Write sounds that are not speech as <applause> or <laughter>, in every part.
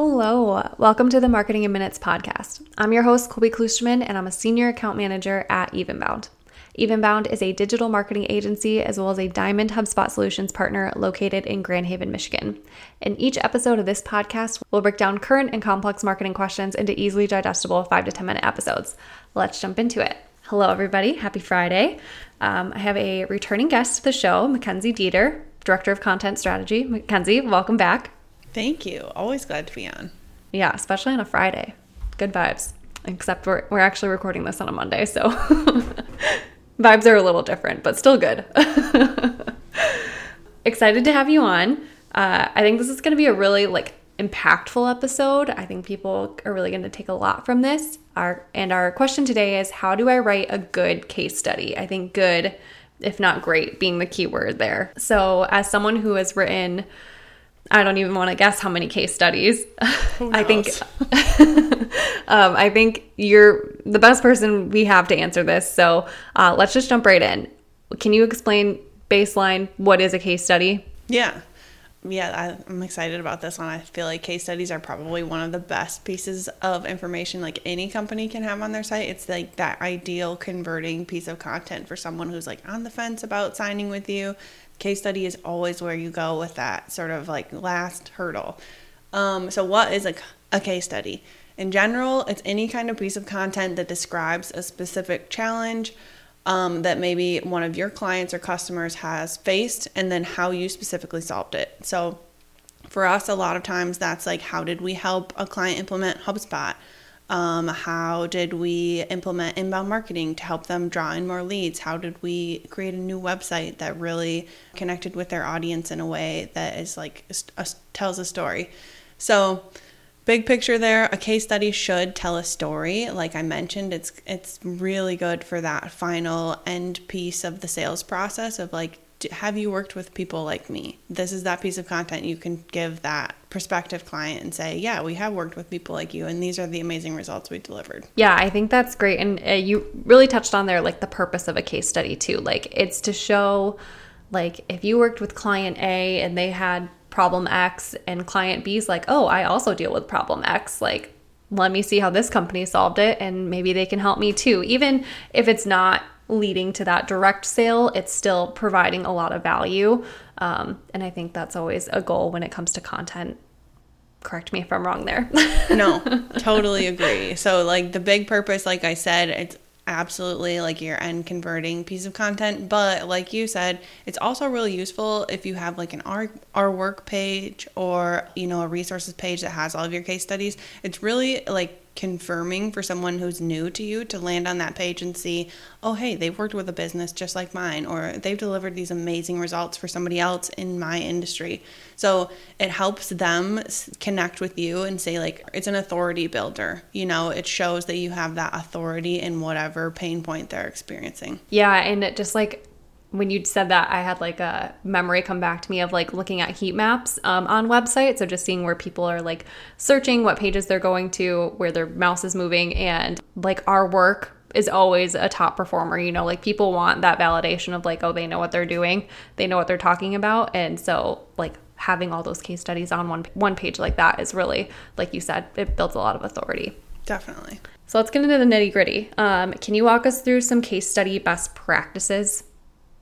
Hello, welcome to the Marketing in Minutes podcast. I'm your host, Colby Klusterman, and I'm a senior account manager at Evenbound. Evenbound is a digital marketing agency as well as a Diamond HubSpot Solutions partner located in Grand Haven, Michigan. In each episode of this podcast, we'll break down current and complex marketing questions into easily digestible 5 to 10 minute episodes. Let's jump into it. Hello, everybody. Happy Friday. Um, I have a returning guest to the show, Mackenzie Deater, Director of Content Strategy. Mackenzie, welcome back. Thank you. Always glad to be on. Yeah, especially on a Friday. Good vibes. Except we're, we're actually recording this on a Monday, so <laughs> vibes are a little different, but still good. <laughs> Excited to have you on. Uh, I think this is going to be a really like impactful episode. I think people are really going to take a lot from this. Our and our question today is how do I write a good case study? I think good, if not great, being the key word there. So, as someone who has written I don't even want to guess how many case studies. <laughs> I think <laughs> um, I think you're the best person we have to answer this. So uh, let's just jump right in. Can you explain baseline what is a case study? Yeah. Yeah, I'm excited about this one. I feel like case studies are probably one of the best pieces of information like any company can have on their site. It's like that ideal converting piece of content for someone who's like on the fence about signing with you case study is always where you go with that sort of like last hurdle. Um, so, what is a, a case study? In general, it's any kind of piece of content that describes a specific challenge um, that maybe one of your clients or customers has faced, and then how you specifically solved it. So, for us, a lot of times that's like, how did we help a client implement HubSpot? Um, how did we implement inbound marketing to help them draw in more leads? How did we create a new website that really connected with their audience in a way that is like a, tells a story? So, big picture there, a case study should tell a story. Like I mentioned, it's it's really good for that final end piece of the sales process of like have you worked with people like me? This is that piece of content you can give that prospective client and say, yeah, we have worked with people like you, and these are the amazing results we delivered. Yeah, I think that's great. And uh, you really touched on there, like the purpose of a case study, too. Like it's to show, like, if you worked with client A and they had problem X, and client B is like, oh, I also deal with problem X, like, let me see how this company solved it, and maybe they can help me too. Even if it's not leading to that direct sale, it's still providing a lot of value. Um, and I think that's always a goal when it comes to content. Correct me if I'm wrong there. <laughs> no, totally agree. So, like, the big purpose, like I said, it's absolutely like your end converting piece of content but like you said it's also really useful if you have like an our, our work page or you know a resources page that has all of your case studies it's really like confirming for someone who's new to you to land on that page and see, oh, hey, they've worked with a business just like mine, or they've delivered these amazing results for somebody else in my industry. So it helps them connect with you and say, like, it's an authority builder. You know, it shows that you have that authority in whatever pain point they're experiencing. Yeah. And it just like, when you said that, I had like a memory come back to me of like looking at heat maps um, on websites. So just seeing where people are like searching, what pages they're going to, where their mouse is moving, and like our work is always a top performer. You know, like people want that validation of like, oh, they know what they're doing, they know what they're talking about, and so like having all those case studies on one one page like that is really, like you said, it builds a lot of authority. Definitely. So let's get into the nitty gritty. Um, can you walk us through some case study best practices?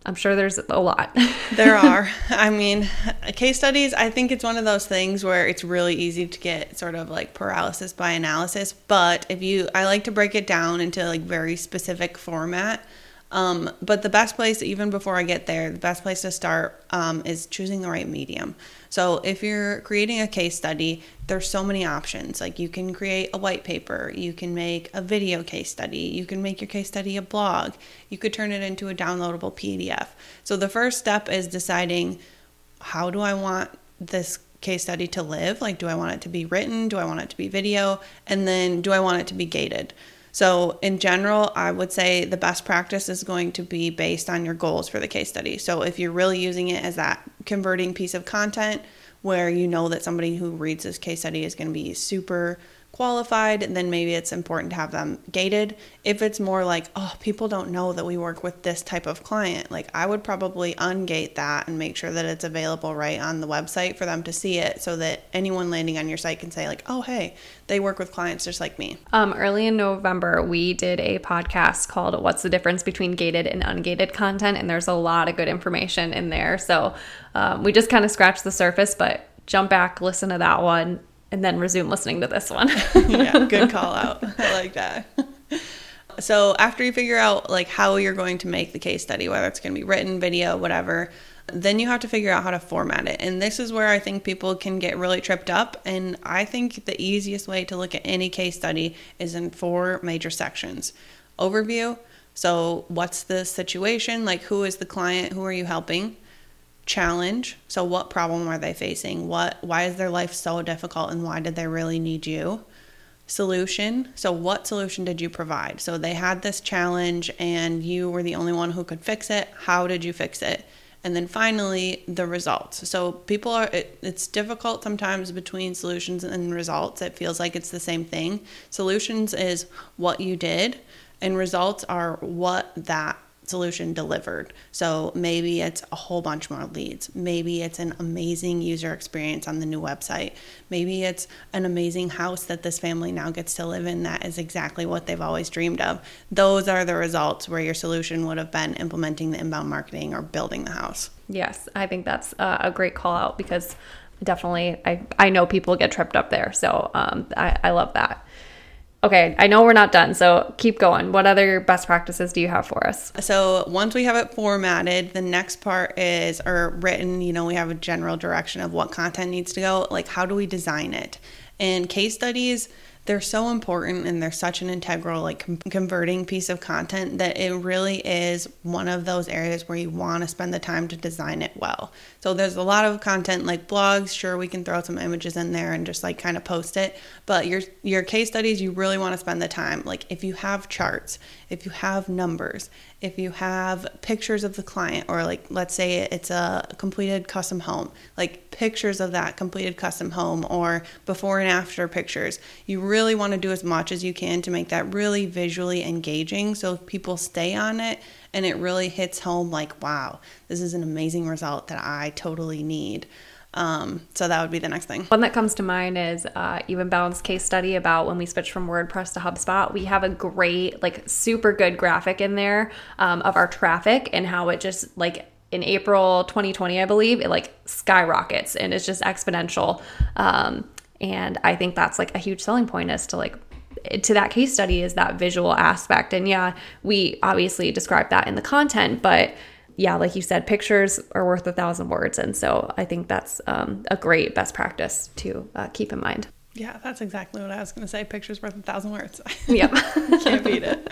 I'm sure there's a lot. <laughs> there are. I mean, case studies, I think it's one of those things where it's really easy to get sort of like paralysis by analysis. But if you, I like to break it down into like very specific format. Um, but the best place, even before I get there, the best place to start um, is choosing the right medium. So if you're creating a case study, there's so many options. Like you can create a white paper, you can make a video case study, you can make your case study a blog, you could turn it into a downloadable PDF. So the first step is deciding how do I want this case study to live? Like, do I want it to be written? Do I want it to be video? And then do I want it to be gated? So, in general, I would say the best practice is going to be based on your goals for the case study. So, if you're really using it as that converting piece of content where you know that somebody who reads this case study is going to be super qualified, then maybe it's important to have them gated. If it's more like, oh, people don't know that we work with this type of client, like I would probably ungate that and make sure that it's available right on the website for them to see it so that anyone landing on your site can say, like, oh, hey, they work with clients just like me. Um, early in November, we did a podcast called What's the Difference Between Gated and Ungated Content? And there's a lot of good information in there. So um, we just kind of scratched the surface, but jump back, listen to that one and then resume listening to this one. <laughs> yeah, good <laughs> call out. I like that. So after you figure out like how you're going to make the case study, whether it's going to be written, video, whatever, then you have to figure out how to format it. And this is where I think people can get really tripped up. And I think the easiest way to look at any case study is in four major sections. Overview, so what's the situation? Like who is the client? Who are you helping? Challenge. So what problem are they facing? What why is their life so difficult and why did they really need you? Solution. So what solution did you provide? So they had this challenge and you were the only one who could fix it. How did you fix it? And then finally the results. So people are it, it's difficult sometimes between solutions and results. It feels like it's the same thing. Solutions is what you did and results are what that solution delivered. So maybe it's a whole bunch more leads. Maybe it's an amazing user experience on the new website. Maybe it's an amazing house that this family now gets to live in that is exactly what they've always dreamed of. Those are the results where your solution would have been implementing the inbound marketing or building the house. Yes, I think that's a great call out because definitely I, I know people get tripped up there. So um, I, I love that. Okay, I know we're not done, so keep going. What other best practices do you have for us? So, once we have it formatted, the next part is, or written, you know, we have a general direction of what content needs to go. Like, how do we design it? And case studies, they're so important and they're such an integral like com- converting piece of content that it really is one of those areas where you want to spend the time to design it well. So there's a lot of content like blogs sure we can throw some images in there and just like kind of post it but your your case studies you really want to spend the time. Like if you have charts if you have numbers if you have pictures of the client or like let's say it's a completed custom home like pictures of that completed custom home or before and after pictures you really want to do as much as you can to make that really visually engaging so people stay on it and it really hits home like wow this is an amazing result that i totally need um, so that would be the next thing. One that comes to mind is uh, Evenbound's case study about when we switched from WordPress to HubSpot. We have a great, like, super good graphic in there um, of our traffic and how it just like in April 2020, I believe, it like skyrockets and it's just exponential. Um, and I think that's like a huge selling point as to like to that case study is that visual aspect. And yeah, we obviously describe that in the content, but yeah, like you said, pictures are worth a thousand words. And so I think that's um, a great best practice to uh, keep in mind. Yeah, that's exactly what I was going to say. Pictures worth a thousand words. <laughs> Yep. Can't beat it.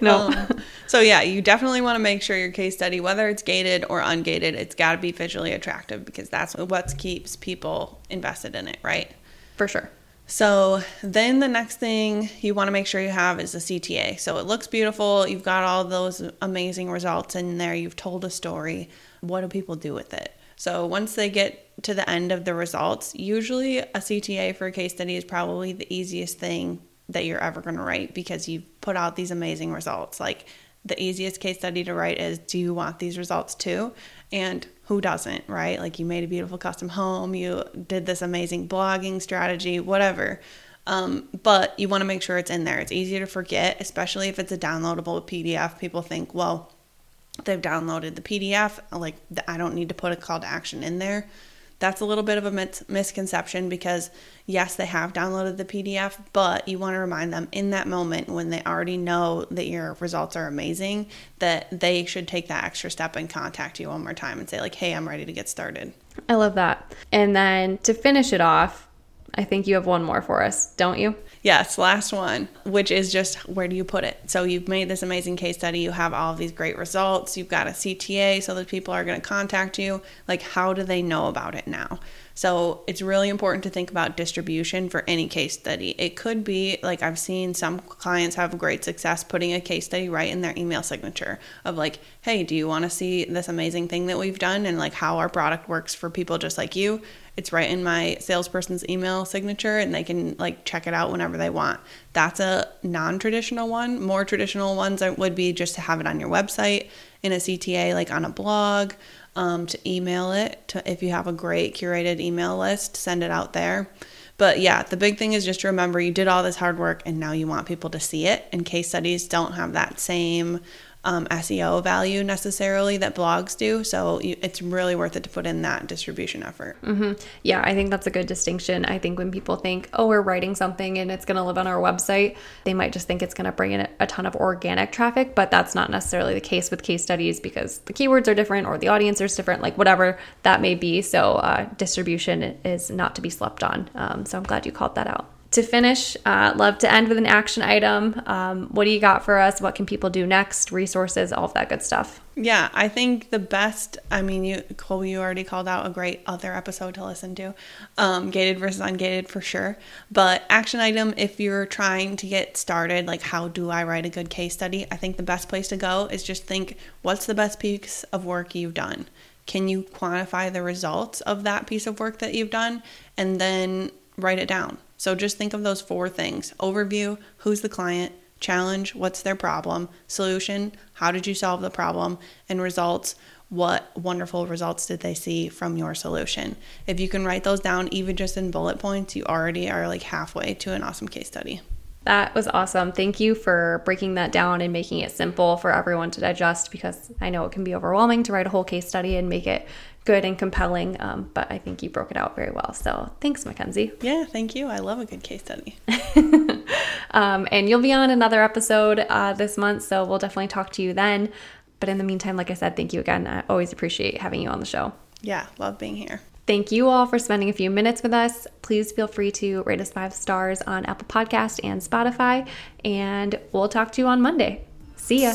No. Um, so, yeah, you definitely want to make sure your case study, whether it's gated or ungated, it's got to be visually attractive because that's what keeps people invested in it, right? For sure. So then the next thing you want to make sure you have is a CTA. So it looks beautiful. You've got all those amazing results in there. You've told a story. What do people do with it? So once they get to the end of the results, usually a CTA for a case study is probably the easiest thing that you're ever going to write because you've put out these amazing results. Like the easiest case study to write is do you want these results too? And who doesn't, right? Like you made a beautiful custom home, you did this amazing blogging strategy, whatever. Um, but you want to make sure it's in there. It's easy to forget, especially if it's a downloadable PDF. People think, well, they've downloaded the PDF, like I don't need to put a call to action in there. That's a little bit of a misconception because, yes, they have downloaded the PDF, but you want to remind them in that moment when they already know that your results are amazing that they should take that extra step and contact you one more time and say, like, hey, I'm ready to get started. I love that. And then to finish it off, I think you have one more for us, don't you? Yes, last one, which is just where do you put it? So you've made this amazing case study, you have all of these great results, you've got a CTA so that people are going to contact you. Like, how do they know about it now? So it's really important to think about distribution for any case study. It could be like I've seen some clients have great success putting a case study right in their email signature of like, hey, do you want to see this amazing thing that we've done and like how our product works for people just like you? It's right in my salesperson's email signature and they can like check it out whenever they want. That's a non traditional one. More traditional ones would be just to have it on your website in a CTA, like on a blog, um, to email it. To, if you have a great curated email list, send it out there. But yeah, the big thing is just to remember you did all this hard work and now you want people to see it. And case studies don't have that same um, SEO value necessarily that blogs do. So you, it's really worth it to put in that distribution effort. Mm-hmm. Yeah, I think that's a good distinction. I think when people think, oh, we're writing something and it's going to live on our website, they might just think it's going to bring in a ton of organic traffic, but that's not necessarily the case with case studies because the keywords are different or the audience is different, like whatever that may be. So uh, distribution is not to be slept on. Um, so I'm glad you called that out to finish, uh, love to end with an action item. Um, what do you got for us? What can people do next? Resources, all of that good stuff. Yeah, I think the best. I mean, you Cole, you already called out a great other episode to listen to, um, gated versus ungated for sure. But action item, if you're trying to get started, like how do I write a good case study? I think the best place to go is just think, what's the best piece of work you've done? Can you quantify the results of that piece of work that you've done, and then write it down so just think of those four things overview, who's the client, challenge, what's their problem, solution, how did you solve the problem, and results, what wonderful results did they see from your solution. If you can write those down, even just in bullet points, you already are like halfway to an awesome case study. That was awesome. Thank you for breaking that down and making it simple for everyone to digest because I know it can be overwhelming to write a whole case study and make it good and compelling. Um, but I think you broke it out very well. So thanks, Mackenzie. Yeah, thank you. I love a good case study. <laughs> um, and you'll be on another episode uh, this month. So we'll definitely talk to you then. But in the meantime, like I said, thank you again. I always appreciate having you on the show. Yeah, love being here. Thank you all for spending a few minutes with us. Please feel free to rate us five stars on Apple Podcast and Spotify. And we'll talk to you on Monday. See ya.